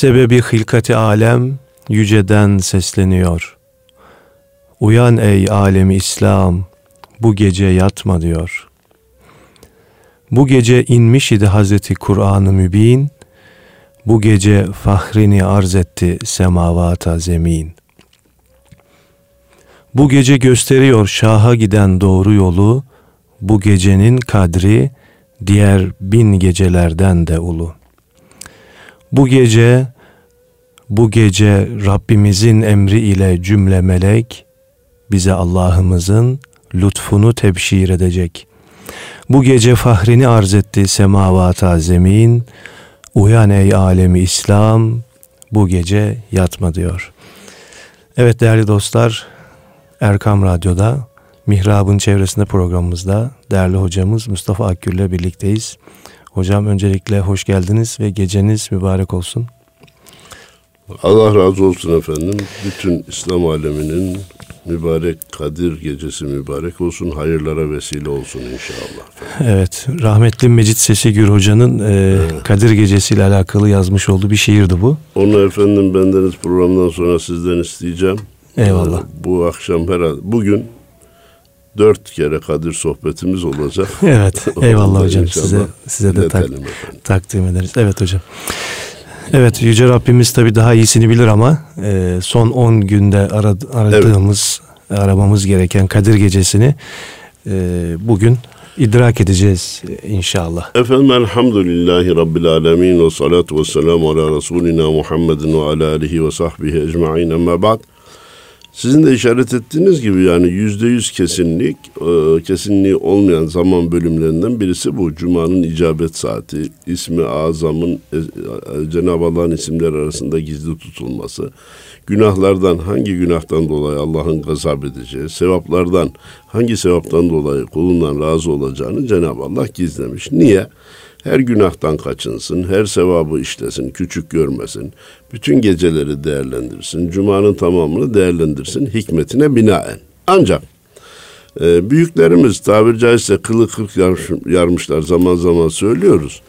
Sebebi hilkati alem yüceden sesleniyor. Uyan ey alemi İslam, bu gece yatma diyor. Bu gece inmiş idi Hazreti Kur'an-ı Mübin, bu gece fahrini arz etti semavata zemin. Bu gece gösteriyor şaha giden doğru yolu, bu gecenin kadri diğer bin gecelerden de ulu. Bu gece, bu gece Rabbimizin emri ile cümle melek, bize Allah'ımızın lütfunu tebşir edecek. Bu gece fahrini arz etti semavata zemin, uyan ey alemi İslam, bu gece yatma diyor. Evet değerli dostlar, Erkam Radyo'da Mihrab'ın çevresinde programımızda değerli hocamız Mustafa Akgül ile birlikteyiz. Hocam öncelikle hoş geldiniz ve geceniz mübarek olsun. Allah razı olsun efendim. Bütün İslam aleminin mübarek Kadir gecesi mübarek olsun. Hayırlara vesile olsun inşallah. Evet, rahmetli Mecit Sesi Gür Hoca'nın e, evet. Kadir Gecesi ile alakalı yazmış olduğu bir şiirdi bu. Onu efendim bendeniz programdan sonra sizden isteyeceğim. Eyvallah. Ee, bu akşam herhalde bugün dört kere Kadir sohbetimiz olacak. evet, eyvallah hocam. Size size de tak, takdim ederiz. Evet hocam. Evet Yüce Rabbimiz tabii daha iyisini bilir ama e, son 10 günde arad, aradığımız, evet. aramamız gereken Kadir Gecesi'ni e, bugün idrak edeceğiz inşallah. Efendim elhamdülillahi rabbil alemin ve salatu ve selamu ala Resulina Muhammedin ve ala alihi ve sahbihi ecma'in ama ba'd. Sizin de işaret ettiğiniz gibi yani yüzde yüz kesinlik, e, kesinliği olmayan zaman bölümlerinden birisi bu. Cuma'nın icabet saati, ismi azamın e, e, Cenab-ı Allah'ın isimler arasında gizli tutulması, günahlardan hangi günahtan dolayı Allah'ın gazap edeceği, sevaplardan hangi sevaptan dolayı kulundan razı olacağını Cenab-ı Allah gizlemiş. Niye? Her günahtan kaçınsın, her sevabı işlesin, küçük görmesin. Bütün geceleri değerlendirsin, cumanın tamamını değerlendirsin hikmetine binaen. Ancak e, büyüklerimiz tabiri caizse kılı kırk yarmışlar zaman zaman söylüyoruz.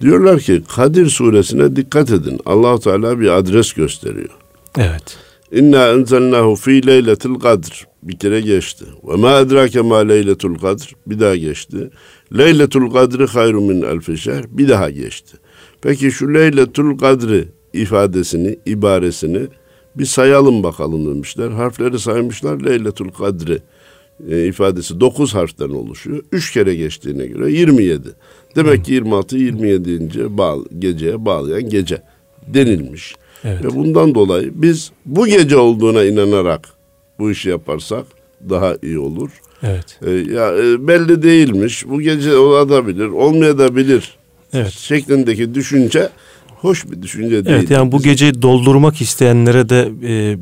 Diyorlar ki Kadir suresine dikkat edin. Allahu Teala bir adres gösteriyor. Evet. İnna enzelnahu fi leyletil kadr. Bir kere geçti. Ve ma edrake ma leyletul kadr. Bir daha geçti. Leyletul kadri hayru min elfi şehr. Bir daha geçti. Peki şu leyletul kadri ifadesini, ibaresini bir sayalım bakalım demişler. Harfleri saymışlar. Leyletul kadri e, ifadesi dokuz harften oluşuyor. Üç kere geçtiğine göre 27. Demek ki 26 27. Bağ, geceye bağlayan gece denilmiş. Evet. Ve bundan dolayı biz bu gece olduğuna inanarak bu işi yaparsak daha iyi olur. Evet. Ee, ya e, belli değilmiş. Bu gece olabilir, olmayabilir. Evet. Şeklindeki düşünce hoş bir düşünce değil. Evet yani bu bizim. geceyi doldurmak isteyenlere de e,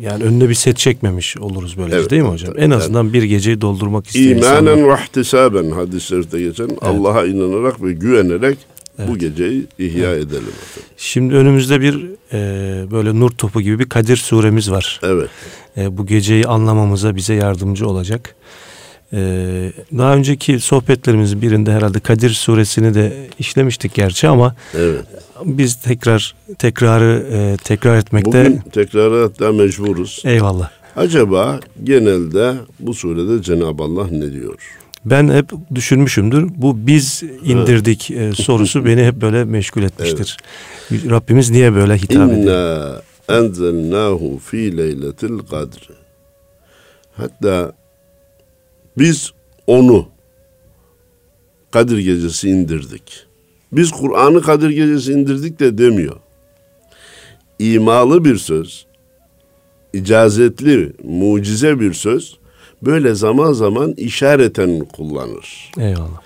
yani önüne bir set çekmemiş oluruz böylece evet, değil mi hocam? En azından yani, bir geceyi doldurmak isteyen İmanen ve ihtisaben hadis-i geçen evet. Allah'a inanarak ve güvenerek Evet. Bu geceyi ihya evet. edelim. Efendim. Şimdi önümüzde bir e, böyle nur topu gibi bir Kadir suremiz var. Evet. E, bu geceyi anlamamıza bize yardımcı olacak. E, daha önceki sohbetlerimizin birinde herhalde Kadir suresini de işlemiştik gerçi ama evet. biz tekrar tekrarı e, tekrar etmekte Bugün tekrara hatta mecburuz. Eyvallah. Acaba genelde bu surede Cenab-ı Allah ne diyor? Ben hep düşünmüşümdür. Bu biz indirdik evet. sorusu beni hep böyle meşgul etmiştir. Evet. Rabbimiz niye böyle hitap ediyor? İnna enzelnahu fi leyletil kadr. Hatta biz onu Kadir Gecesi indirdik. Biz Kur'an'ı Kadir Gecesi indirdik de demiyor. İmalı bir söz, icazetli, mucize bir söz böyle zaman zaman işareten kullanır. Eyvallah.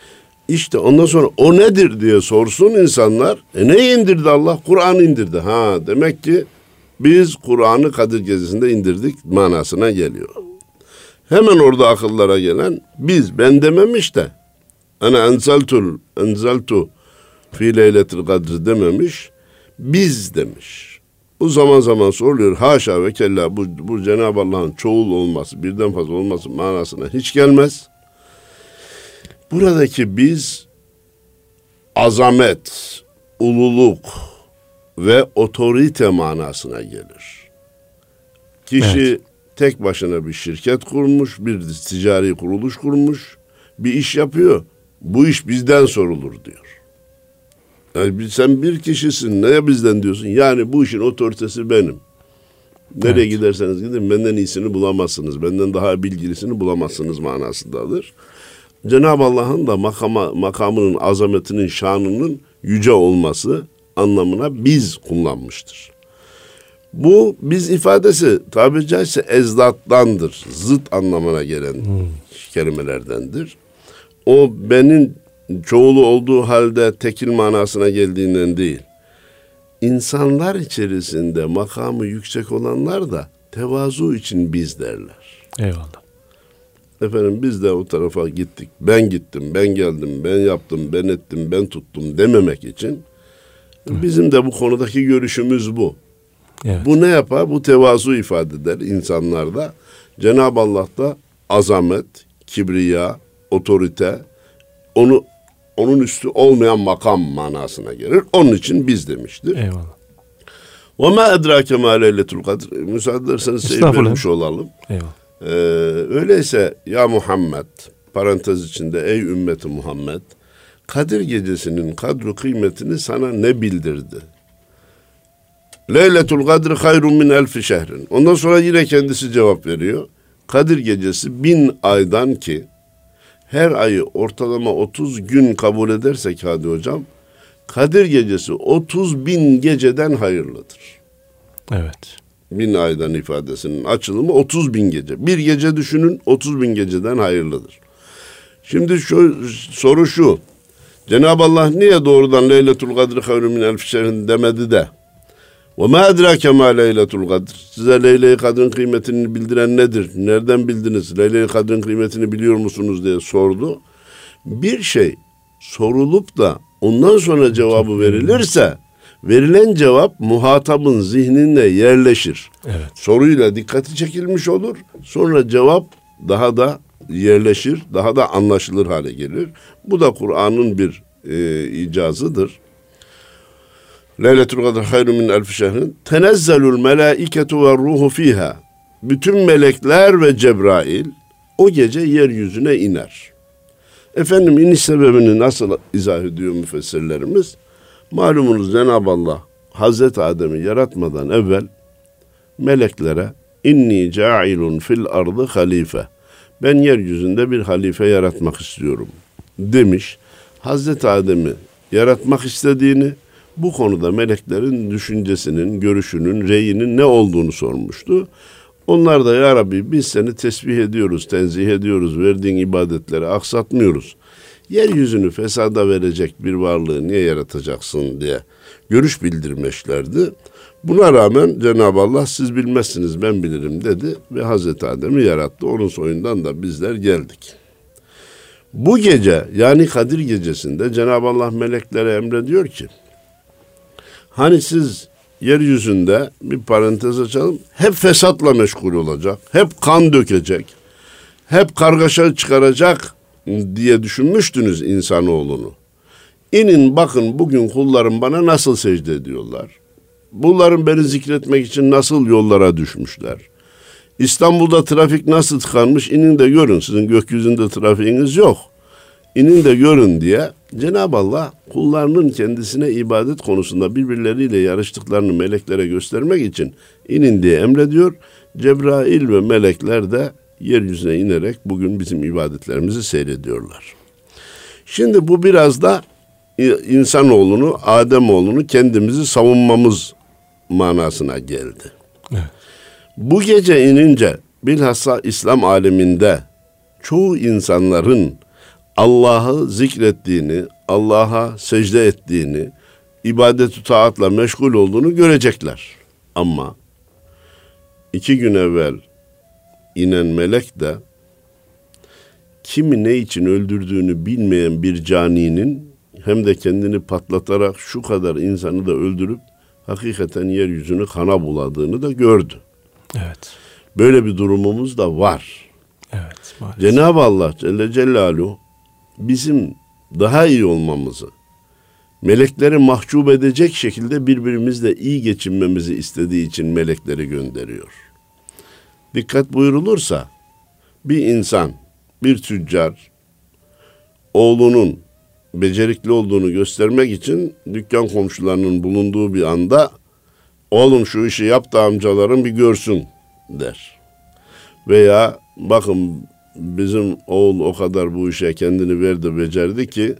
İşte ondan sonra o nedir diye sorsun insanlar. E ne indirdi Allah? Kur'an indirdi. Ha demek ki biz Kur'an'ı Kadir Gecesi'nde indirdik manasına geliyor. Hemen orada akıllara gelen biz ben dememiş de ana enzeltul enzeltu fi leyletil kadr dememiş biz demiş. Bu zaman zaman soruluyor. Haşa ve kella bu, bu Cenab-ı Allah'ın çoğul olması, birden fazla olması manasına hiç gelmez. Buradaki biz azamet, ululuk ve otorite manasına gelir. Kişi evet. tek başına bir şirket kurmuş, bir ticari kuruluş kurmuş, bir iş yapıyor. Bu iş bizden sorulur diyor. Yani sen bir kişisin, neye bizden diyorsun? Yani bu işin otoritesi benim. Nereye evet. giderseniz gidin benden iyisini bulamazsınız. Benden daha bilgilisini bulamazsınız manasındadır. Cenab-ı Allah'ın da makama, makamının azametinin, şanının yüce olması anlamına biz kullanmıştır. Bu biz ifadesi tabi caizse ezdattandır. Zıt anlamına gelen hmm. kelimelerdendir. O benin çoğulu olduğu halde tekil manasına geldiğinden değil. İnsanlar içerisinde makamı yüksek olanlar da tevazu için biz derler. Eyvallah. Efendim biz de o tarafa gittik. Ben gittim, ben geldim, ben yaptım, ben ettim, ben tuttum dememek için bizim de bu konudaki görüşümüz bu. Evet. Bu ne yapar? Bu tevazu ifade eder insanlarda. Cenab-ı Allah da azamet, kibriya, otorite, onu onun üstü olmayan makam manasına gelir. Onun için biz demiştir. Eyvallah. Ve ma edrake ma leyletul kadr. Müsaade ederseniz seyir vermiş olalım. Eyvallah. Ee, öyleyse ya Muhammed parantez içinde ey ümmeti Muhammed Kadir gecesinin kadru kıymetini sana ne bildirdi? Leyletul kadr hayrun min elfi şehrin. Ondan sonra yine kendisi cevap veriyor. Kadir gecesi bin aydan ki her ayı ortalama 30 gün kabul edersek hadi hocam Kadir gecesi 30 bin geceden hayırlıdır. Evet. Bin aydan ifadesinin açılımı 30 bin gece. Bir gece düşünün 30 bin geceden hayırlıdır. Şimdi şu soru şu. Cenab-ı Allah niye doğrudan Leyletul Kadr hayrun min elf demedi de ve ma edrake ma leyletul kadr. Size Leyle-i Kadr'ın kıymetini bildiren nedir? Nereden bildiniz? Leyle-i Kadr'ın kıymetini biliyor musunuz diye sordu. Bir şey sorulup da ondan sonra cevabı verilirse verilen cevap muhatabın zihninde yerleşir. Evet. Soruyla dikkati çekilmiş olur. Sonra cevap daha da yerleşir, daha da anlaşılır hale gelir. Bu da Kur'an'ın bir e, icazıdır. Leyletul Kadr hayrun min elfi şehrin. Tenezzelul melaiketu ve ruhu fiha. Bütün melekler ve Cebrail o gece yeryüzüne iner. Efendim iniş sebebini nasıl izah ediyor müfessirlerimiz? Malumunuz Cenab-ı Allah Hazreti Adem'i yaratmadan evvel meleklere inni cailun fil ardı halife. Ben yeryüzünde bir halife yaratmak istiyorum demiş. Hazreti Adem'i yaratmak istediğini, bu konuda meleklerin düşüncesinin, görüşünün, reyinin ne olduğunu sormuştu. Onlar da ya Rabbi biz seni tesbih ediyoruz, tenzih ediyoruz, verdiğin ibadetleri aksatmıyoruz. Yeryüzünü fesada verecek bir varlığı niye yaratacaksın diye görüş bildirmişlerdi. Buna rağmen Cenab-ı Allah siz bilmezsiniz ben bilirim dedi ve Hazreti Adem'i yarattı. Onun soyundan da bizler geldik. Bu gece yani Kadir gecesinde Cenab-ı Allah meleklere emrediyor ki Hani siz yeryüzünde bir parantez açalım. Hep fesatla meşgul olacak. Hep kan dökecek. Hep kargaşa çıkaracak diye düşünmüştünüz insanoğlunu. İnin bakın bugün kullarım bana nasıl secde ediyorlar. Bunların beni zikretmek için nasıl yollara düşmüşler. İstanbul'da trafik nasıl tıkanmış inin de görün. Sizin gökyüzünde trafiğiniz yok. İnin de görün diye Cenab-ı Allah kullarının kendisine ibadet konusunda birbirleriyle yarıştıklarını meleklere göstermek için inin diye emrediyor. Cebrail ve melekler de yeryüzüne inerek bugün bizim ibadetlerimizi seyrediyorlar. Şimdi bu biraz da insanoğlunu, Ademoğlunu kendimizi savunmamız manasına geldi. Evet. Bu gece inince bilhassa İslam aleminde çoğu insanların Allah'ı zikrettiğini, Allah'a secde ettiğini, ibadet taatla meşgul olduğunu görecekler. Ama iki gün evvel inen melek de kimi ne için öldürdüğünü bilmeyen bir caninin hem de kendini patlatarak şu kadar insanı da öldürüp hakikaten yeryüzünü kana buladığını da gördü. Evet. Böyle bir durumumuz da var. Evet. Cenab-ı Allah Celle Celaluhu bizim daha iyi olmamızı, melekleri mahcup edecek şekilde birbirimizle iyi geçinmemizi istediği için melekleri gönderiyor. Dikkat buyurulursa bir insan, bir tüccar oğlunun becerikli olduğunu göstermek için dükkan komşularının bulunduğu bir anda oğlum şu işi yap da amcaların bir görsün der. Veya bakın bizim oğul o kadar bu işe kendini verdi becerdi ki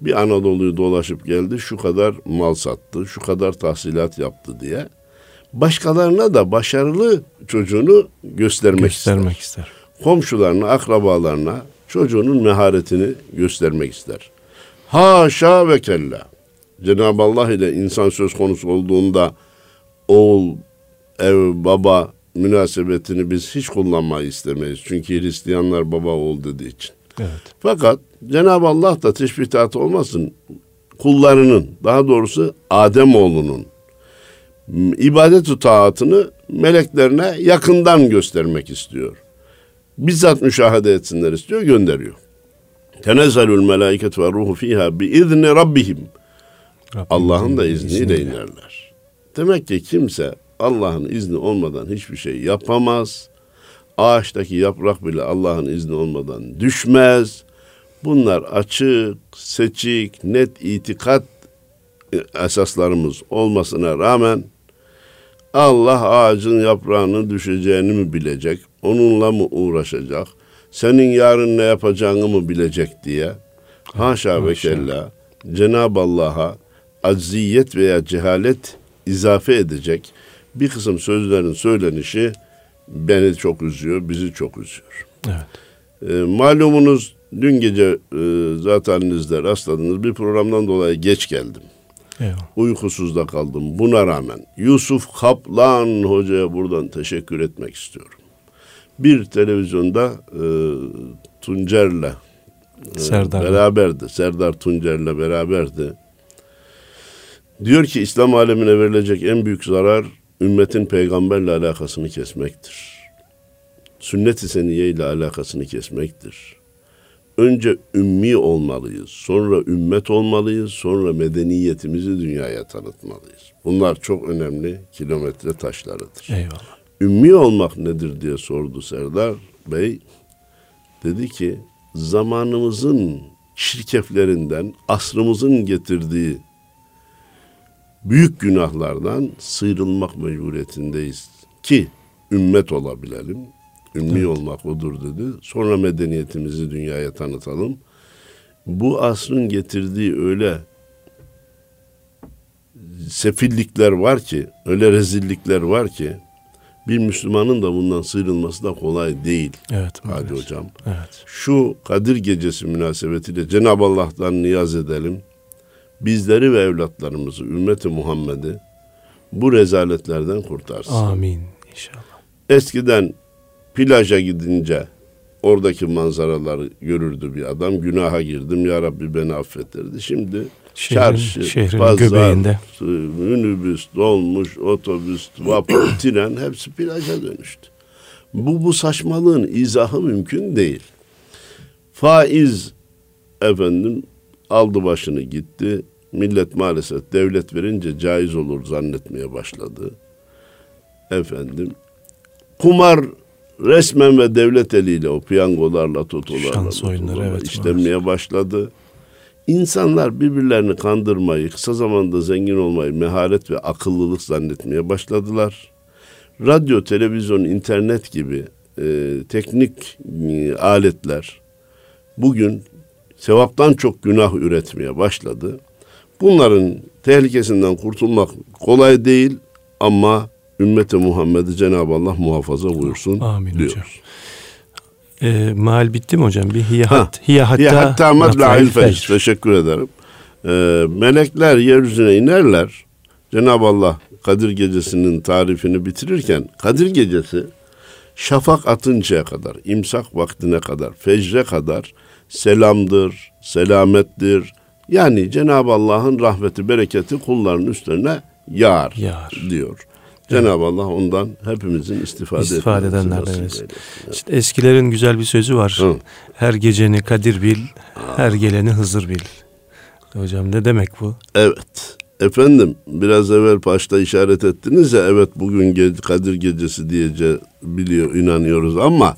bir Anadolu'yu dolaşıp geldi şu kadar mal sattı, şu kadar tahsilat yaptı diye. Başkalarına da başarılı çocuğunu göstermek, Göstermek ister. ister. Komşularına, akrabalarına çocuğunun meharetini göstermek ister. Haşa ve kella. Cenab-ı Allah ile insan söz konusu olduğunda oğul, ev, baba münasebetini biz hiç kullanmayı istemeyiz. Çünkü Hristiyanlar baba oğul dediği için. Evet. Fakat Cenab-ı Allah da teşbihat olmasın kullarının daha doğrusu Adem oğlunun ibadet taatını meleklerine yakından göstermek istiyor. Bizzat müşahede etsinler istiyor, gönderiyor. Tenezzelül melaiket ve ruhu fiha bi izni rabbihim. Allah'ın da izniyle inerler. Demek ki kimse Allah'ın izni olmadan hiçbir şey yapamaz. Ağaçtaki yaprak bile Allah'ın izni olmadan düşmez. Bunlar açık, seçik, net itikat esaslarımız olmasına rağmen Allah ağacın yaprağının düşeceğini mi bilecek? Onunla mı uğraşacak? Senin yarın ne yapacağını mı bilecek diye. Haşa ve kella Cenab-ı Allah'a acziyet veya cehalet izafe edecek bir kısım sözlerin söylenişi beni çok üzüyor, bizi çok üzüyor. Evet. E, malumunuz dün gece e, zaten elinizde rastladınız bir programdan dolayı geç geldim. Eyvallah. Uykusuzda kaldım. Buna rağmen Yusuf Kaplan hocaya buradan teşekkür etmek istiyorum. Bir televizyonda e, Tuncer'le e, Serdar. beraberdi. Serdar Tuncer'le beraberdi. Diyor ki İslam alemine verilecek en büyük zarar ümmetin peygamberle alakasını kesmektir. Sünnet-i seniye ile alakasını kesmektir. Önce ümmi olmalıyız, sonra ümmet olmalıyız, sonra medeniyetimizi dünyaya tanıtmalıyız. Bunlar çok önemli kilometre taşlarıdır. Eyvallah. Ümmi olmak nedir diye sordu Serdar Bey. Dedi ki zamanımızın şirkeflerinden, asrımızın getirdiği büyük günahlardan sıyrılmak mecburiyetindeyiz ki ümmet olabilelim. Ümmi olmak odur dedi. Sonra medeniyetimizi dünyaya tanıtalım. Bu asrın getirdiği öyle sefillikler var ki, öyle rezillikler var ki bir Müslümanın da bundan sıyrılması da kolay değil. Evet. Hadi hocam. Evet. Şu Kadir Gecesi münasebetiyle Cenab-ı Allah'tan niyaz edelim. Bizleri ve evlatlarımızı, ümmeti Muhammed'i bu rezaletlerden kurtarsın. Amin. İnşallah. Eskiden plaja gidince oradaki manzaraları görürdü bir adam. Günaha girdim ya Rabbi beni affet derdi. Şimdi Şehrin- çarşı, şehrin pazar, göbeğinde. minibüs, dolmuş, otobüs, vapur, tren hepsi plaja dönüştü. Bu, bu saçmalığın izahı mümkün değil. Faiz efendim aldı başını gitti. Millet maalesef devlet verince caiz olur zannetmeye başladı. Efendim kumar resmen ve devlet eliyle o piyangolarla, totolarla, Şans oyunları, evet, işlenmeye başladı. İnsanlar birbirlerini kandırmayı, kısa zamanda zengin olmayı meharet ve akıllılık zannetmeye başladılar. Radyo, televizyon, internet gibi e, teknik e, aletler bugün sevaptan çok günah üretmeye başladı. Bunların tehlikesinden kurtulmak kolay değil ama ümmeti Muhammed'i Cenab-ı Allah muhafaza buyursun Amin diyoruz. hocam. Ee, mahal bitti mi hocam? Bir hiye, Ha, hat, hiye hatta, Ya hatta matla'il fecr. Teşekkür ederim. Ee, melekler yeryüzüne inerler. Cenab-ı Allah Kadir Gecesi'nin tarifini bitirirken Kadir Gecesi şafak atıncaya kadar, imsak vaktine kadar, fecre kadar selamdır, selamettir. Yani Cenab-ı Allah'ın rahmeti, bereketi kulların üstlerine yağar, Yağar. diyor. Cenab-ı Allah ondan hepimizin istifade, İstifade edenlerden eylesin. eylesin. İşte eskilerin güzel bir sözü var. Hı. Her geceni Kadir bil, her geleni Hızır bil. Hocam ne demek bu? Evet. Efendim biraz evvel başta işaret ettiniz ya evet bugün Kadir Gecesi diyece biliyor inanıyoruz ama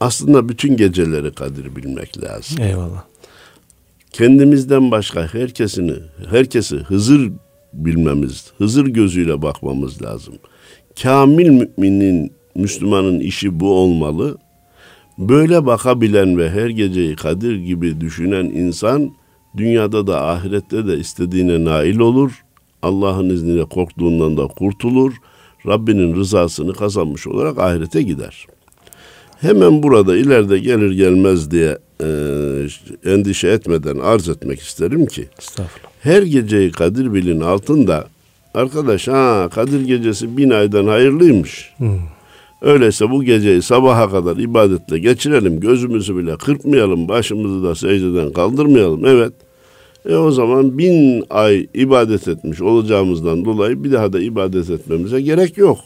aslında bütün geceleri Kadir bilmek lazım. Eyvallah. Kendimizden başka herkesini herkesi Hızır bilmemiz, Hızır gözüyle bakmamız lazım. Kamil müminin, Müslümanın işi bu olmalı. Böyle bakabilen ve her geceyi Kadir gibi düşünen insan dünyada da ahirette de istediğine nail olur. Allah'ın izniyle korktuğundan da kurtulur. Rabbinin rızasını kazanmış olarak ahirete gider. Hemen burada ileride gelir gelmez diye e, endişe etmeden arz etmek isterim ki Estağfurullah. her geceyi Kadir bilin altında arkadaş ha Kadir gecesi bin aydan hayırlıymış. Hmm. Öyleyse bu geceyi sabaha kadar ibadetle geçirelim. Gözümüzü bile kırpmayalım. Başımızı da secdeden kaldırmayalım. Evet. E o zaman bin ay ibadet etmiş olacağımızdan dolayı bir daha da ibadet etmemize gerek yok.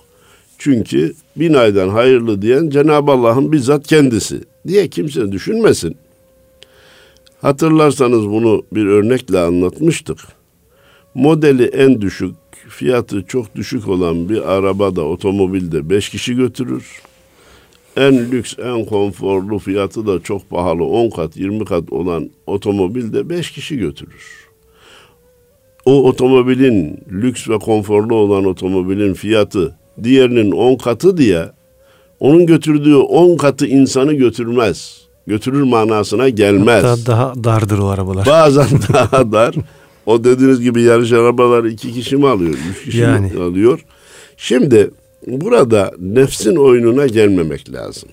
Çünkü bin aydan hayırlı diyen Cenab-ı Allah'ın bizzat kendisi diye kimse düşünmesin. Hatırlarsanız bunu bir örnekle anlatmıştık. Modeli en düşük, fiyatı çok düşük olan bir arabada, otomobilde 5 kişi götürür. En lüks, en konforlu fiyatı da çok pahalı 10 kat, 20 kat olan otomobilde 5 kişi götürür. O otomobilin, lüks ve konforlu olan otomobilin fiyatı diğerinin 10 katı diye onun götürdüğü 10 katı insanı götürmez. Götürür manasına gelmez. Hatta daha dardır o arabalar. Bazen daha dar. O dediğiniz gibi yarış arabalar iki kişi mi alıyor? Üç kişi Yani. mi alıyor? Şimdi burada nefsin oyununa gelmemek lazım.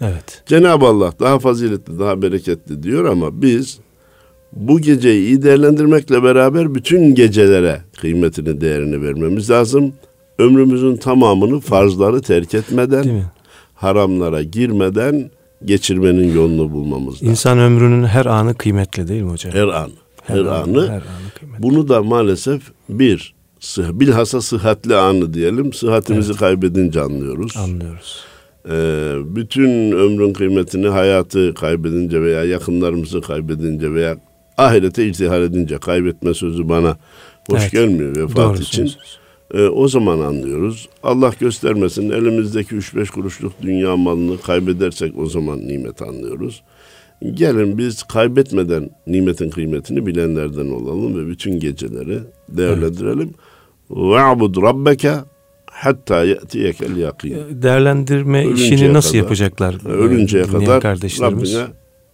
Evet. Cenab-ı Allah daha faziletli, daha bereketli diyor ama biz bu geceyi iyi değerlendirmekle beraber bütün gecelere kıymetini, değerini vermemiz lazım. Ömrümüzün tamamını farzları terk etmeden, haramlara girmeden geçirmenin yolunu bulmamız lazım. İnsan ömrünün her anı kıymetli değil mi hocam? Her an, her, an- anı Her anı kıymetli. Bunu da maalesef bir, sıh- bilhassa sıhhatli anı diyelim. Sıhhatimizi kaybedince anlıyoruz. Anlıyoruz. Ee, bütün ömrün kıymetini hayatı kaybedince veya yakınlarımızı kaybedince veya ahirete irtihal edince kaybetme sözü bana hoş Evet. gelmiyor vefat Doğru için. söylüyorsunuz. Ee, o zaman anlıyoruz. Allah göstermesin elimizdeki 3-5 kuruşluk dünya malını kaybedersek o zaman nimet anlıyoruz. Gelin biz kaybetmeden nimetin kıymetini bilenlerden olalım ve bütün geceleri değerlendirelim. Ve'bud rabbeke hatta ye'tiyekel yakin. Değerlendirme Ölünceye işini nasıl kadar- yapacaklar? Ölünceye dinleyen kadar? Rabbine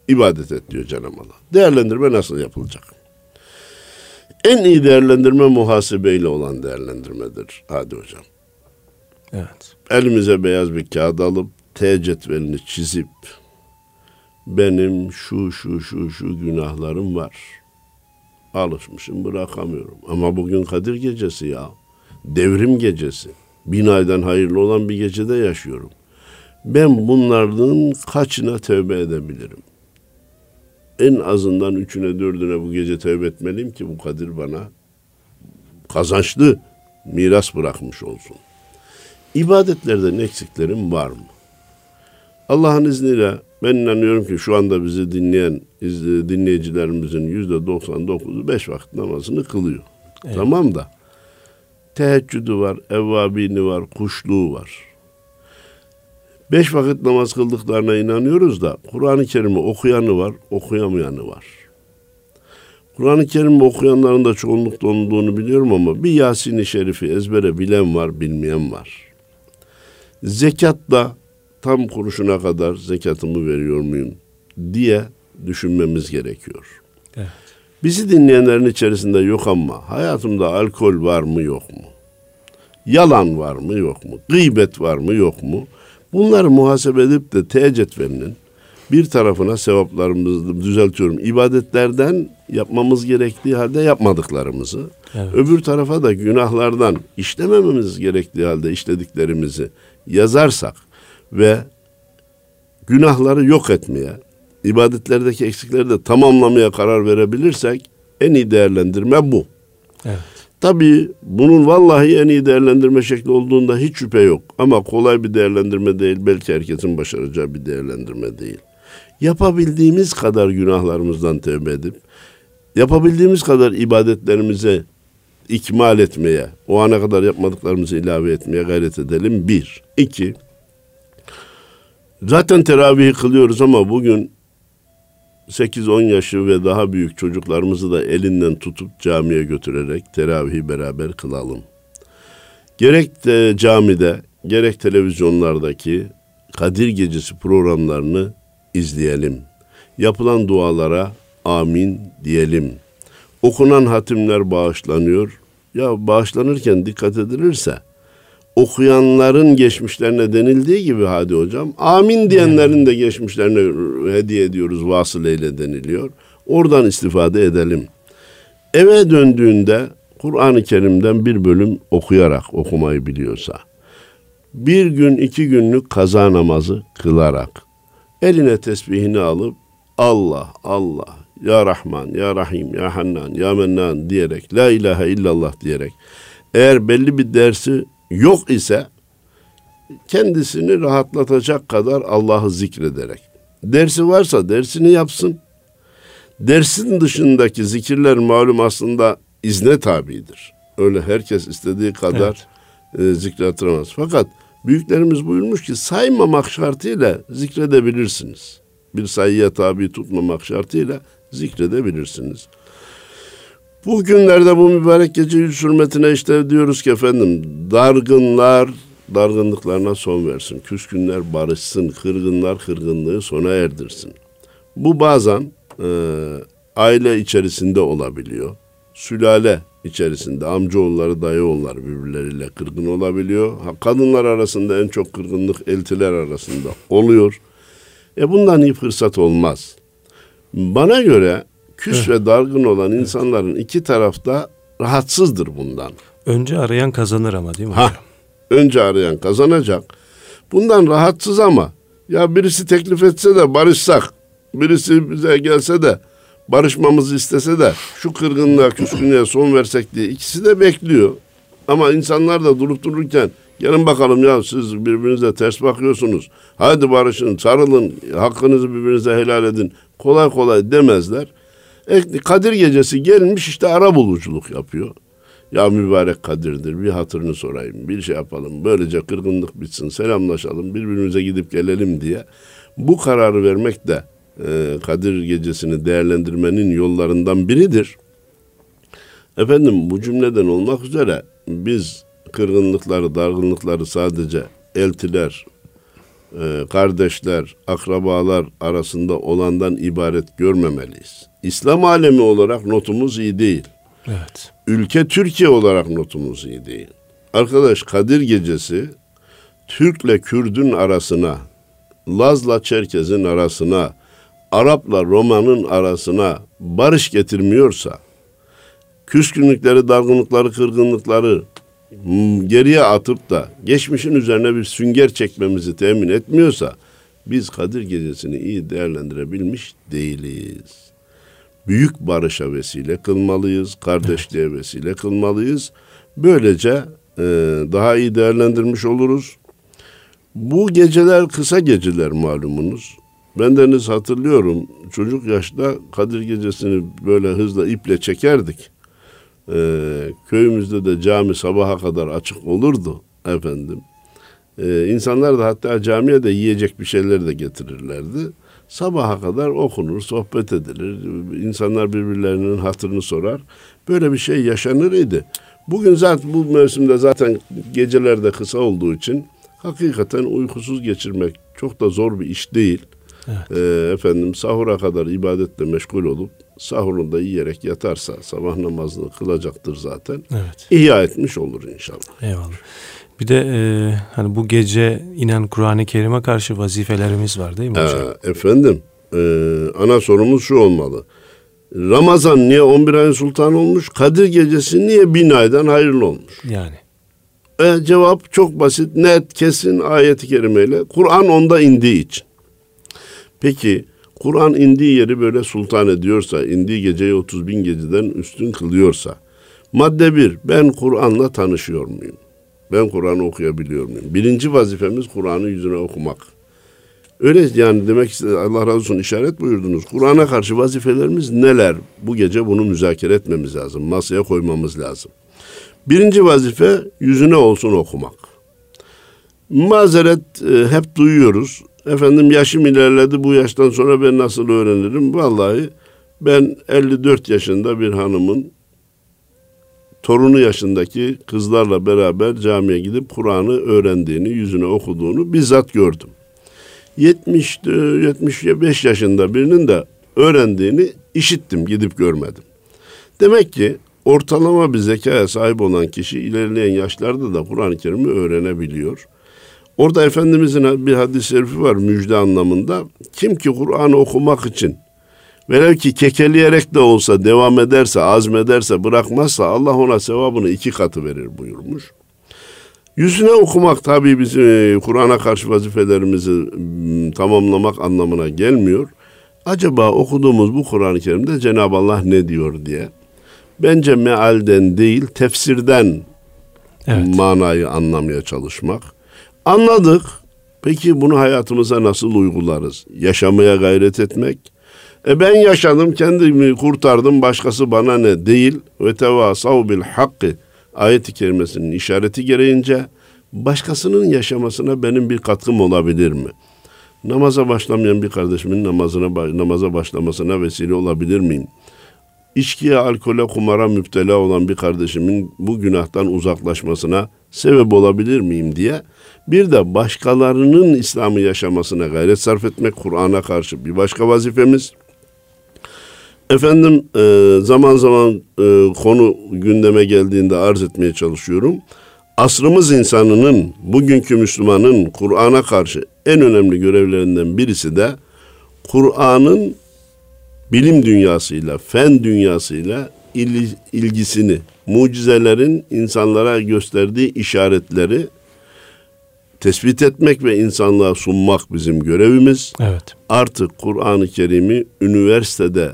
ibadet et diyor Cenab-ı Allah. Değerlendirme nasıl yapılacak? En iyi değerlendirme muhasebeyle olan değerlendirmedir. Hadi hocam. Evet. elimize beyaz bir kağıt alıp T cetvelini çizip benim şu şu şu şu günahlarım var. Alışmışım bırakamıyorum. Ama bugün Kadir gecesi ya. Devrim gecesi. Bin aydan hayırlı olan bir gecede yaşıyorum. Ben bunların kaçına tövbe edebilirim? En azından üçüne dördüne bu gece tövbe etmeliyim ki bu Kadir bana kazançlı miras bırakmış olsun. İbadetlerden eksiklerim var mı? Allah'ın izniyle ben inanıyorum ki şu anda bizi dinleyen dinleyicilerimizin yüzde 99'u beş vakit namazını kılıyor. Evet. Tamam da teheccüdü var, evvabini var, kuşluğu var. Beş vakit namaz kıldıklarına inanıyoruz da Kur'an-ı Kerim'i okuyanı var, okuyamayanı var. Kur'an-ı Kerim'i okuyanların da çoğunlukta olduğunu biliyorum ama bir Yasin-i Şerif'i ezbere bilen var, bilmeyen var. Zekat da tam kuruşuna kadar zekatımı veriyor muyum diye düşünmemiz gerekiyor. Evet. Bizi dinleyenlerin içerisinde yok ama hayatımda alkol var mı yok mu? Yalan var mı yok mu? Gıybet var mı yok mu? Bunları muhasebe edip de T cetvelinin bir tarafına sevaplarımızı düzeltiyorum. İbadetlerden yapmamız gerektiği halde yapmadıklarımızı, Evet. öbür tarafa da günahlardan işlemememiz gerektiği halde işlediklerimizi yazarsak ve günahları yok etmeye, ibadetlerdeki eksikleri de tamamlamaya karar verebilirsek en iyi değerlendirme bu. Evet. Tabii bunun vallahi en iyi değerlendirme şekli olduğunda hiç şüphe yok. Ama kolay bir değerlendirme değil. Belki herkesin başaracağı bir değerlendirme değil. Yapabildiğimiz kadar günahlarımızdan tövbe edip Yapabildiğimiz kadar ibadetlerimize ikmal etmeye, o ana kadar yapmadıklarımızı ilave etmeye gayret edelim. Bir. iki. Zaten teravihi kılıyoruz ama bugün 8-10 yaşı ve daha büyük çocuklarımızı da elinden tutup camiye götürerek teravihi beraber kılalım. Gerek de camide, gerek televizyonlardaki Kadir Gecesi programlarını izleyelim. Yapılan dualara amin diyelim. Okunan hatimler bağışlanıyor. Ya bağışlanırken dikkat edilirse okuyanların geçmişlerine denildiği gibi hadi hocam amin diyenlerin de geçmişlerine hediye ediyoruz vasıleyle deniliyor. Oradan istifade edelim. Eve döndüğünde Kur'an-ı Kerim'den bir bölüm okuyarak okumayı biliyorsa, bir gün iki günlük kaza namazı kılarak, eline tesbihini alıp Allah, Allah, Ya Rahman, Ya Rahim, Ya Hannan, Ya Mennan diyerek, La ilahe illallah diyerek, eğer belli bir dersi yok ise kendisini rahatlatacak kadar Allah'ı zikrederek. Dersi varsa dersini yapsın. Dersin dışındaki zikirler malum aslında izne tabidir. Öyle herkes istediği kadar evet. e, zikrettiremez. Fakat büyüklerimiz buyurmuş ki saymamak şartıyla zikredebilirsiniz. Bir sayıya tabi tutmamak şartıyla zikredebilirsiniz. Bu günlerde bu mübarek gece yüz hürmetine işte diyoruz ki efendim dargınlar dargınlıklarına son versin. Küskünler barışsın, kırgınlar kırgınlığı sona erdirsin. Bu bazen e, aile içerisinde olabiliyor. Sülale içerisinde amcaoğulları, dayıoğulları birbirleriyle kırgın olabiliyor. Kadınlar arasında en çok kırgınlık eltiler arasında oluyor. E bundan iyi fırsat olmaz. Bana göre küs evet. ve dargın olan insanların evet. iki tarafta rahatsızdır bundan. Önce arayan kazanır ama değil mi ha, hocam? Önce arayan kazanacak. Bundan rahatsız ama ya birisi teklif etse de barışsak, birisi bize gelse de barışmamızı istese de şu kırgınlığa, küskünlüğe son versek diye ikisi de bekliyor. Ama insanlar da durup dururken gelin bakalım ya siz birbirinize ters bakıyorsunuz. Hadi barışın, sarılın, hakkınızı birbirinize helal edin. Kolay kolay demezler. E, Kadir gecesi gelmiş işte ara buluculuk yapıyor. Ya mübarek Kadir'dir bir hatırını sorayım bir şey yapalım böylece kırgınlık bitsin selamlaşalım birbirimize gidip gelelim diye bu kararı vermek de e, Kadir gecesini değerlendirmenin yollarından biridir. Efendim bu cümleden olmak üzere biz kırgınlıkları, dargınlıkları sadece eltiler, e, kardeşler, akrabalar arasında olandan ibaret görmemeliyiz. İslam alemi olarak notumuz iyi değil. Evet. Ülke Türkiye olarak notumuz iyi değil. Arkadaş Kadir Gecesi Türk'le Kürd'ün arasına, Laz'la Çerkez'in arasına, Arap'la Roma'nın arasına barış getirmiyorsa, küskünlükleri, dargınlıkları, kırgınlıkları geriye atıp da geçmişin üzerine bir sünger çekmemizi temin etmiyorsa, biz Kadir Gecesi'ni iyi değerlendirebilmiş değiliz. Büyük barışa vesile kılmalıyız, kardeşliğe vesile kılmalıyız. Böylece e, daha iyi değerlendirmiş oluruz. Bu geceler kısa geceler malumunuz. Ben deniz hatırlıyorum çocuk yaşta Kadir Gecesi'ni böyle hızla iple çekerdik. Ee, köyümüzde de cami sabaha kadar açık olurdu efendim. Ee, insanlar da hatta camiye de yiyecek bir şeyler de getirirlerdi. Sabaha kadar okunur, sohbet edilir. İnsanlar birbirlerinin hatırını sorar. Böyle bir şey yaşanır idi. Bugün zaten bu mevsimde zaten geceler de kısa olduğu için hakikaten uykusuz geçirmek çok da zor bir iş değil. Evet. Ee, efendim sahura kadar ibadetle meşgul olup sahurunda yiyerek yatarsa sabah namazını kılacaktır zaten. Evet. İhya etmiş olur inşallah. Eyvallah. Bir de e, hani bu gece inen Kur'an-ı Kerim'e karşı vazifelerimiz var değil mi hocam? Ee, efendim e, ana sorumuz şu olmalı. Ramazan niye 11 ayın sultanı olmuş? Kadir gecesi niye bin aydan hayırlı olmuş? Yani. E, cevap çok basit, net, kesin ayeti kerimeyle. Kur'an onda indiği için. Peki Kur'an indiği yeri böyle sultan ediyorsa, indiği geceyi 30 bin geceden üstün kılıyorsa, madde bir, ben Kur'an'la tanışıyor muyum? Ben Kur'an'ı okuyabiliyor muyum? Birinci vazifemiz Kur'an'ı yüzüne okumak. Öyle yani demek istedi Allah razı olsun işaret buyurdunuz. Kur'an'a karşı vazifelerimiz neler? Bu gece bunu müzakere etmemiz lazım. Masaya koymamız lazım. Birinci vazife yüzüne olsun okumak. Mazeret e, hep duyuyoruz. Efendim yaşım ilerledi bu yaştan sonra ben nasıl öğrenirim? Vallahi ben 54 yaşında bir hanımın torunu yaşındaki kızlarla beraber camiye gidip Kur'an'ı öğrendiğini, yüzüne okuduğunu bizzat gördüm. 70 75 yaşında birinin de öğrendiğini işittim, gidip görmedim. Demek ki ortalama bir zekaya sahip olan kişi ilerleyen yaşlarda da Kur'an-ı Kerim'i öğrenebiliyor. Orada Efendimizin bir hadis-i şerifi var müjde anlamında. Kim ki Kur'an'ı okumak için velev ki kekeleyerek de olsa devam ederse, azmederse, bırakmazsa Allah ona sevabını iki katı verir buyurmuş. Yüzüne okumak tabii bizim e, Kur'an'a karşı vazifelerimizi tamamlamak anlamına gelmiyor. Acaba okuduğumuz bu Kur'an-ı Kerim'de Cenab-ı Allah ne diyor diye. Bence mealden değil tefsirden Evet. manayı anlamaya çalışmak. Anladık. Peki bunu hayatımıza nasıl uygularız? Yaşamaya gayret etmek. E ben yaşadım, kendimi kurtardım, başkası bana ne değil. Ve tevasav bil hakkı ayet-i kerimesinin işareti gereğince başkasının yaşamasına benim bir katkım olabilir mi? Namaza başlamayan bir kardeşimin namazına namaza başlamasına vesile olabilir miyim? İçkiye, alkole, kumara müptela olan bir kardeşimin bu günahtan uzaklaşmasına sebep olabilir miyim diye bir de başkalarının İslam'ı yaşamasına gayret sarf etmek Kur'an'a karşı bir başka vazifemiz. Efendim e, zaman zaman e, konu gündeme geldiğinde arz etmeye çalışıyorum. Asrımız insanının, bugünkü Müslümanın Kur'an'a karşı en önemli görevlerinden birisi de Kur'an'ın bilim dünyasıyla, fen dünyasıyla il- ilgisini, mucizelerin insanlara gösterdiği işaretleri tespit etmek ve insanlığa sunmak bizim görevimiz. Evet. Artık Kur'an-ı Kerim'i üniversitede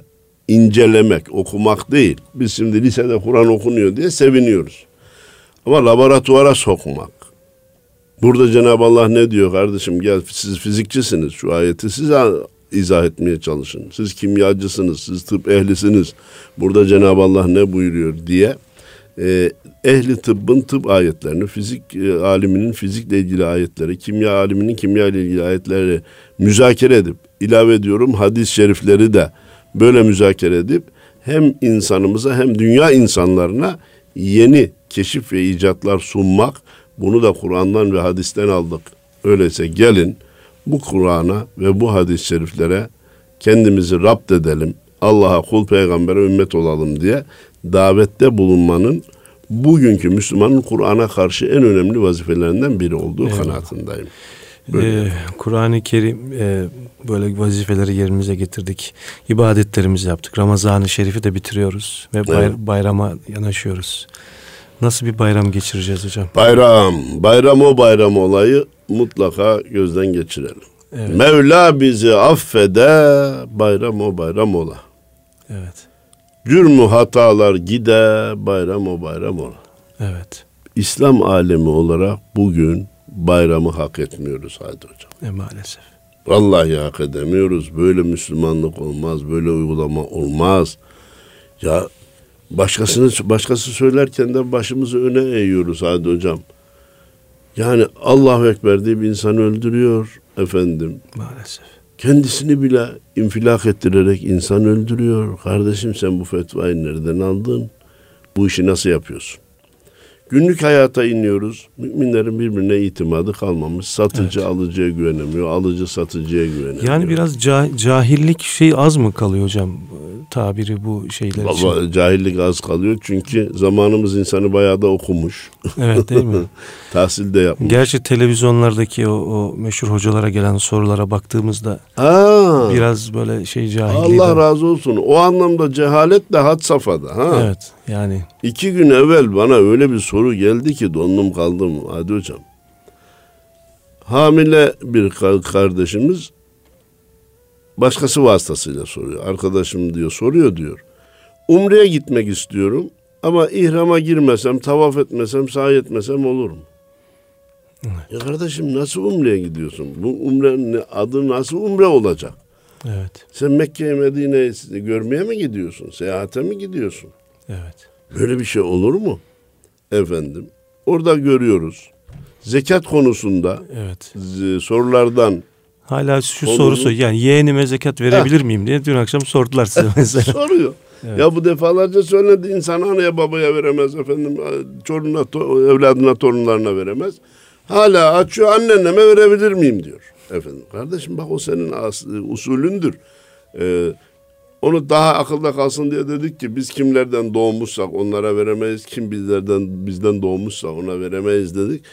incelemek, okumak değil. Biz şimdi lisede Kur'an okunuyor diye seviniyoruz. Ama laboratuvara sokmak. Burada Cenab-ı Allah ne diyor kardeşim gel siz fizikçisiniz şu ayeti size izah etmeye çalışın. Siz kimyacısınız, siz tıp ehlisiniz. Burada Cenab-ı Allah ne buyuruyor diye e, ehli tıbbın tıp ayetlerini, fizik e, aliminin fizikle ilgili ayetleri, kimya aliminin kimya ile ilgili ayetleri müzakere edip ilave ediyorum hadis-i şerifleri de böyle müzakere edip hem insanımıza hem dünya insanlarına yeni keşif ve icatlar sunmak bunu da Kur'an'dan ve hadisten aldık. Öyleyse gelin bu Kur'an'a ve bu hadis-i şeriflere kendimizi rapt edelim. Allah'a kul peygambere ümmet olalım diye davette bulunmanın bugünkü Müslümanın Kur'an'a karşı en önemli vazifelerinden biri olduğu Eyvallah. kanaatindeyim. Böyle. Ee, Kur'an-ı Kerim e, böyle vazifeleri yerimize getirdik. İbadetlerimizi yaptık. Ramazan-ı Şerif'i de bitiriyoruz ve bay- Evet. bayrama yanaşıyoruz. Nasıl bir bayram geçireceğiz hocam? Bayram, bayram o bayram olayı mutlaka gözden geçirelim. Evet. Mevla bizi affede, bayram o bayram ola. Evet. Cürmü hatalar gide, bayram o bayram ola. Evet. İslam alemi olarak bugün bayramı hak etmiyoruz hadi hocam. E, maalesef. Vallahi hak edemiyoruz. Böyle Müslümanlık olmaz, böyle uygulama olmaz. Ya başkasını başkası söylerken de başımızı öne eğiyoruz hadi hocam. Yani Allahu Ekber diye bir insan öldürüyor efendim. Maalesef. Kendisini bile infilak ettirerek insan öldürüyor. Kardeşim sen bu fetvayı nereden aldın? Bu işi nasıl yapıyorsun? Günlük hayata iniyoruz. Müminlerin birbirine itimadı kalmamış. Satıcı alıcıya güvenemiyor. Alıcı satıcıya güvenemiyor. Yani biraz ca- cahillik şey az mı kalıyor hocam? Tabiri bu şeyler için. Baba, cahillik az kalıyor çünkü zamanımız insanı bayağı da okumuş. Evet değil mi? Tahsil de yapmış. Gerçi televizyonlardaki o, o meşhur hocalara gelen sorulara baktığımızda Aa, biraz böyle şey cahilliği Allah de- razı olsun. O anlamda cehalet de had safhada. Ha? Evet yani İki gün evvel bana öyle bir soru geldi ki dondum kaldım. Hadi hocam. Hamile bir ka- kardeşimiz başkası vasıtasıyla soruyor. Arkadaşım diyor soruyor diyor. Umre'ye gitmek istiyorum ama ihrama girmesem, tavaf etmesem, sahi etmesem olur mu? Ya kardeşim nasıl umreye gidiyorsun? Bu umrenin adı nasıl umre olacak? Evet. Sen Mekke'ye Medine'yi görmeye mi gidiyorsun? Seyahate mi gidiyorsun? Evet. Böyle bir şey olur mu? Efendim. Orada görüyoruz. Zekat konusunda Evet. z- sorulardan Hala şu Olur sorusu yani yeğenime zekat verebilir miyim diye dün akşam sordular size mesela. soruyor. Ya bu defalarca söyledi insan anaya babaya veremez efendim çoruna to- evladına torunlarına veremez. Hala açıyor anneneme verebilir miyim diyor. Efendim kardeşim bak o senin as- usulündür. Ee, onu daha akılda kalsın diye dedik ki biz kimlerden doğmuşsak onlara veremeyiz. Kim bizlerden bizden doğmuşsa ona veremeyiz dedik.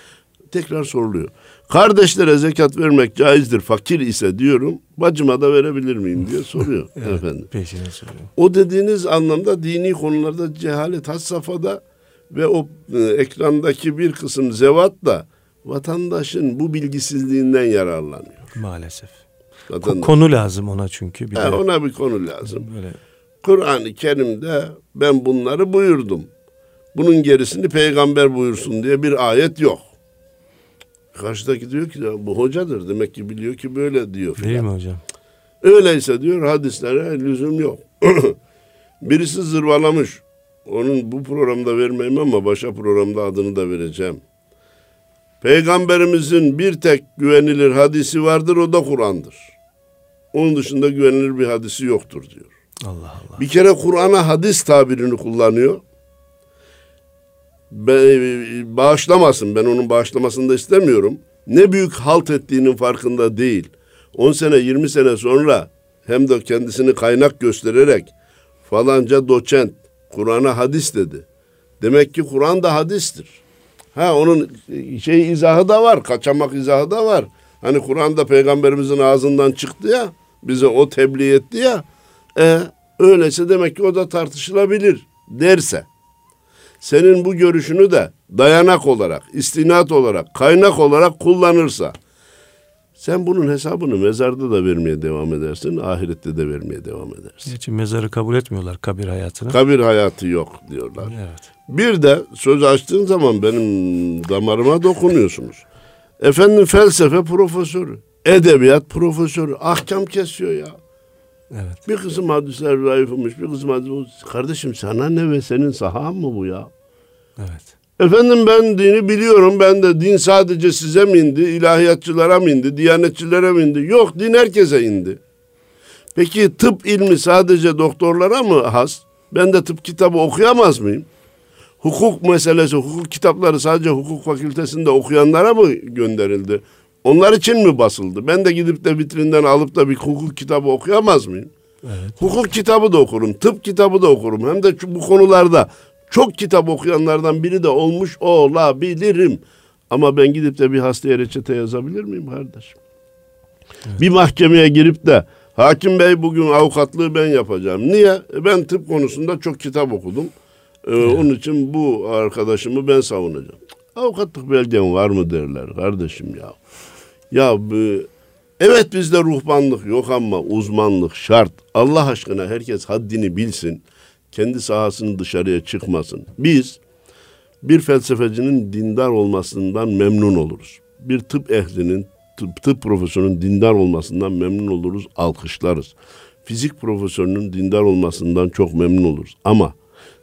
Tekrar soruluyor. Kardeşlere zekat vermek caizdir fakir ise diyorum. Bacıma da verebilir miyim diye soruyor efendim. Peşine soruyor. O dediğiniz anlamda dini konularda cehalet has safhada ve o e, ekrandaki bir kısım zevat da vatandaşın bu bilgisizliğinden yararlanıyor. Maalesef. Vatandaş. konu lazım ona çünkü. Bir Ha, de ona bir konu lazım. böyle Kur'an-ı Kerim'de ben bunları buyurdum. Bunun gerisini peygamber buyursun diye bir ayet yok. Karşıdaki diyor ki bu hocadır demek ki biliyor ki böyle diyor. filan. değil mi hocam? Öyleyse diyor hadislere lüzum yok. Birisi zırvalamış. Onun bu programda vermeyeyim ama başka programda adını da vereceğim. Peygamberimizin bir tek güvenilir hadisi vardır o da Kur'an'dır. Onun dışında güvenilir bir hadisi yoktur diyor. Allah Allah. Bir kere Kur'an'a hadis tabirini kullanıyor. Be- bağışlamasın ben onun bağışlamasını da istemiyorum. Ne büyük halt ettiğinin farkında değil. 10 sene 20 sene sonra hem de kendisini kaynak göstererek falanca doçent Kur'an'a hadis dedi. Demek ki Kur'an da hadistir. Ha onun şey izahı da var, kaçamak izahı da var. Hani Kur'an'da peygamberimizin ağzından çıktı ya, bize o tebliğ etti ya. E, öyleyse demek ki o da tartışılabilir derse. Senin bu görüşünü de dayanak olarak, istinat olarak, kaynak olarak kullanırsa sen bunun hesabını mezarda da vermeye devam edersin, ahirette de vermeye devam edersin. Için mezarı kabul etmiyorlar kabir hayatını. Kabir hayatı yok diyorlar. evet. Bir de söz açtığın zaman benim damarıma dokunuyorsunuz. Efendim felsefe profesörü, edebiyat profesörü, ahkam kesiyor ya. Evet. Bir kısım hadisler zayıfmış, bir kısım hadisler... Kardeşim sana ne ve senin sahan mı bu ya? Evet. Efendim ben dini biliyorum. Ben de din sadece size mi indi? ilahiyatçılara mı indi? Diyanetçilere mi indi? Yok din herkese indi. Peki tıp ilmi sadece doktorlara mı has? Ben de tıp kitabı okuyamaz mıyım? Hukuk meselesi, hukuk kitapları sadece hukuk fakültesinde okuyanlara mı gönderildi? Onlar için mi basıldı? Ben de gidip de vitrinden alıp da bir hukuk kitabı okuyamaz mıyım? Evet. Hukuk kitabı da okurum, tıp kitabı da okurum. Hem de bu konularda çok kitap okuyanlardan biri de olmuş olabilirim. Ama ben gidip de bir hastaya reçete yazabilir miyim kardeşim? Bir mahkemeye girip de hakim bey bugün avukatlığı ben yapacağım. Niye? E Ben tıp konusunda çok kitap okudum. Ee, Onun için bu arkadaşımı ben savunacağım. Avukatlık belgen var mı derler kardeşim ya. Ya bu, evet bizde ruhbanlık yok ama uzmanlık şart. Allah aşkına herkes haddini bilsin. Kendi sahasını dışarıya çıkmasın. Biz bir felsefecinin dindar olmasından memnun oluruz. Bir tıp ehlinin, tıp, tıp profesörünün dindar olmasından memnun oluruz, alkışlarız. Fizik profesörünün dindar olmasından çok memnun oluruz. Ama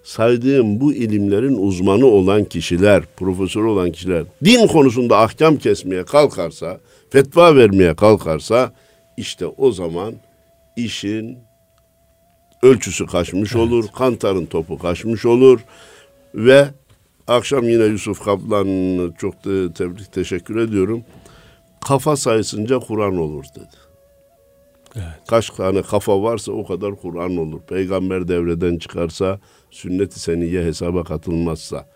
saydığım bu ilimlerin uzmanı olan kişiler, profesör olan kişiler din konusunda ahkam kesmeye kalkarsa, fetva vermeye kalkarsa işte o zaman işin ölçüsü kaçmış olur, kantarın topu kaçmış olur ve akşam yine Yusuf Kaplan'ı çok da tebrik teşekkür ediyorum. Kafa sayısınca Kur'an olur dedi. Evet. Kaç tane kafa varsa o kadar Kur'an olur. Peygamber devreden çıkarsa, sünnet-i seniye hesaba katılmazsa.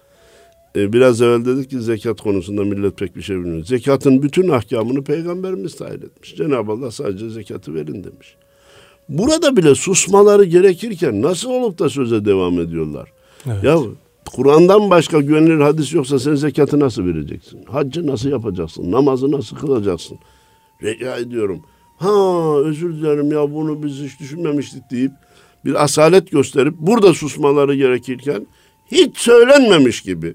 Ee, biraz evvel dedik ki zekat konusunda millet pek bir şey bilmiyor. Zekatın bütün ahkamını peygamberimiz tayin etmiş. Cenab-ı Allah sadece zekatı verin demiş. Burada bile susmaları gerekirken nasıl olup da söze devam ediyorlar? Evet. Ya Kur'an'dan başka güvenilir hadis yoksa sen zekatı nasıl vereceksin? Haccı nasıl yapacaksın? Namazı nasıl kılacaksın? Rica ediyorum. Ha özür dilerim ya bunu biz hiç düşünmemiştik deyip bir asalet gösterip burada susmaları gerekirken hiç söylenmemiş gibi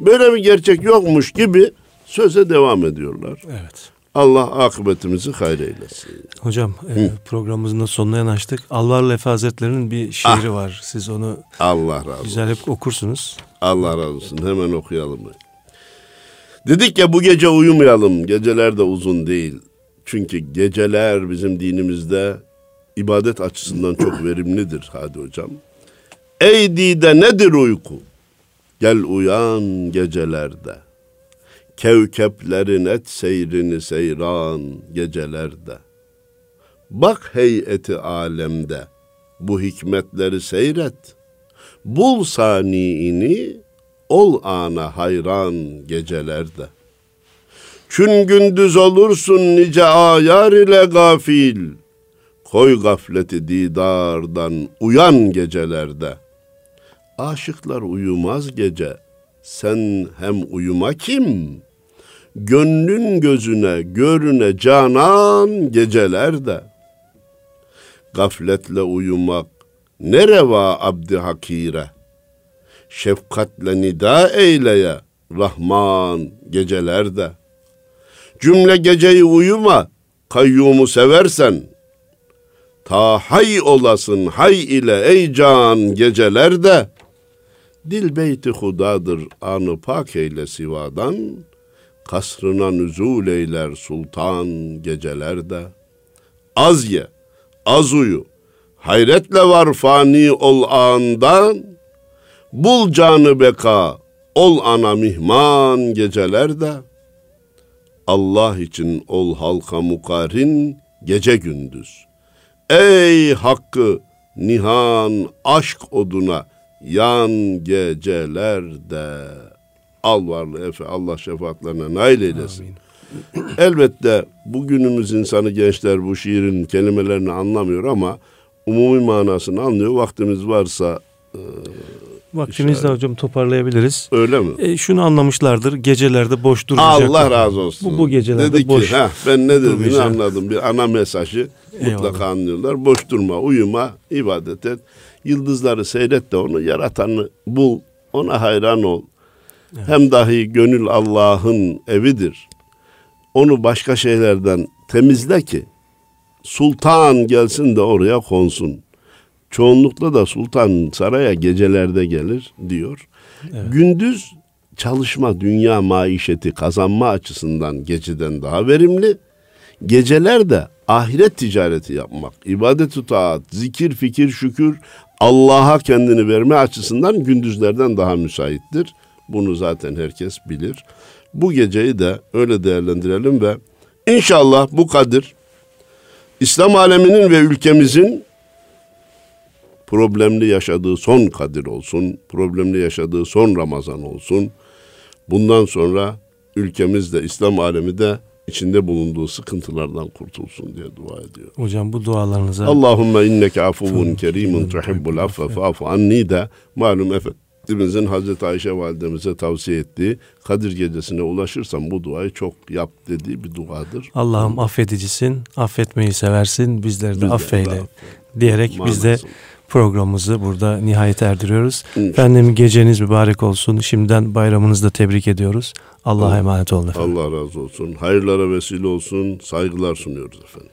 böyle bir gerçek yokmuş gibi söze devam ediyorlar. Evet. Allah akıbetimizi hayır eylesin. Hocam e, programımızın da sonuna yanaştık. Alvar Efe Hazretleri'nin bir şiiri Ah. var. Siz onu Allah razı olsun. güzel hep okursunuz. Allah razı olsun. Hemen okuyalım. Dedik ya bu gece uyumayalım. Geceler de uzun değil. Çünkü geceler bizim dinimizde ibadet açısından çok verimlidir hadi hocam. Ey dide nedir uyku? Gel uyan gecelerde. Kevkeplerin et seyrini seyran gecelerde. Bak heyeti alemde bu hikmetleri seyret. Bul saniini, ol ana hayran gecelerde. Çün gündüz olursun nice ayar ile gafil. Koy gafleti didardan uyan gecelerde. Aşıklar uyumaz gece, sen hem uyuma kim? Gönlün gözüne görüne canan gecelerde. Gafletle uyumak ne reva abdi hakire. Şefkatle nida eyleye Rahman gecelerde. Cümle geceyi uyuma, kayyumu seversen. Ta hay olasın hay ile ey can gecelerde. Dil beyti hudadır anı pak eyle sivadan. Kasrına nüzul eyler sultan gecelerde. Az ye, az uyu, hayretle var fani ol andan. Bul canı beka, ol ana mihman gecelerde. Allah için ol halka mukarin gece gündüz. Ey hakkı nihan aşk oduna yan gecelerde. Al varlı Efe Allah şefaatlerine nail eylesin. Elbette bugünümüz insanı gençler bu şiirin kelimelerini anlamıyor ama umumi manasını anlıyor. Vaktimiz varsa Vaktimizde hocam toparlayabiliriz. öyle mi? E, şunu anlamışlardır. Gecelerde boş durmayacaklar. Allah razı olsun. Bu, bu gecelerde Dedi boş. ki, "Heh, ben ne dediğini durmayacak." anladım. Bir ana mesajı mutlaka Eyvallah. anlıyorlar. Boş durma, uyuma, ibadet et. Yıldızları seyret de onu yaratanı bul. Ona hayran ol. Hem dahi gönül Allah'ın evidir. Onu başka şeylerden temizle ki sultan gelsin de oraya konsun. Çoğunlukla da sultan saraya gecelerde gelir diyor. Gündüz çalışma, dünya maişeti kazanma açısından geceden daha verimli. Geceler de ahiret ticareti yapmak, ibadet-ü taat, zikir, fikir, şükür, Allah'a kendini verme açısından gündüzlerden daha müsaittir. Bunu zaten herkes bilir. Bu geceyi de öyle değerlendirelim ve inşallah bu kadir İslam aleminin ve ülkemizin problemli yaşadığı son Kadir olsun, problemli yaşadığı son Ramazan olsun. Bundan sonra ülkemiz de İslam alemi de içinde bulunduğu sıkıntılardan kurtulsun diye dua ediyor. Hocam bu dualarınıza Allahümme inneke afuvun kerimun tuhibbul affe fa'fu anni de malum Efendimizin Hazreti Ayşe validemize tavsiye ettiği Kadir gecesine ulaşırsan bu duayı çok yap dediği bir duadır. Allah'ım affedicisin, affetmeyi seversin, bizleri de de affeyle affeyle. diyerek biz de. Programımızı burada nihayet erdiriyoruz. Efendim geceniz mübarek olsun. Şimdiden bayramınızı da tebrik ediyoruz. Allah'a emanet olun efendim. Allah razı olsun. Hayırlara vesile olsun. Saygılar sunuyoruz efendim.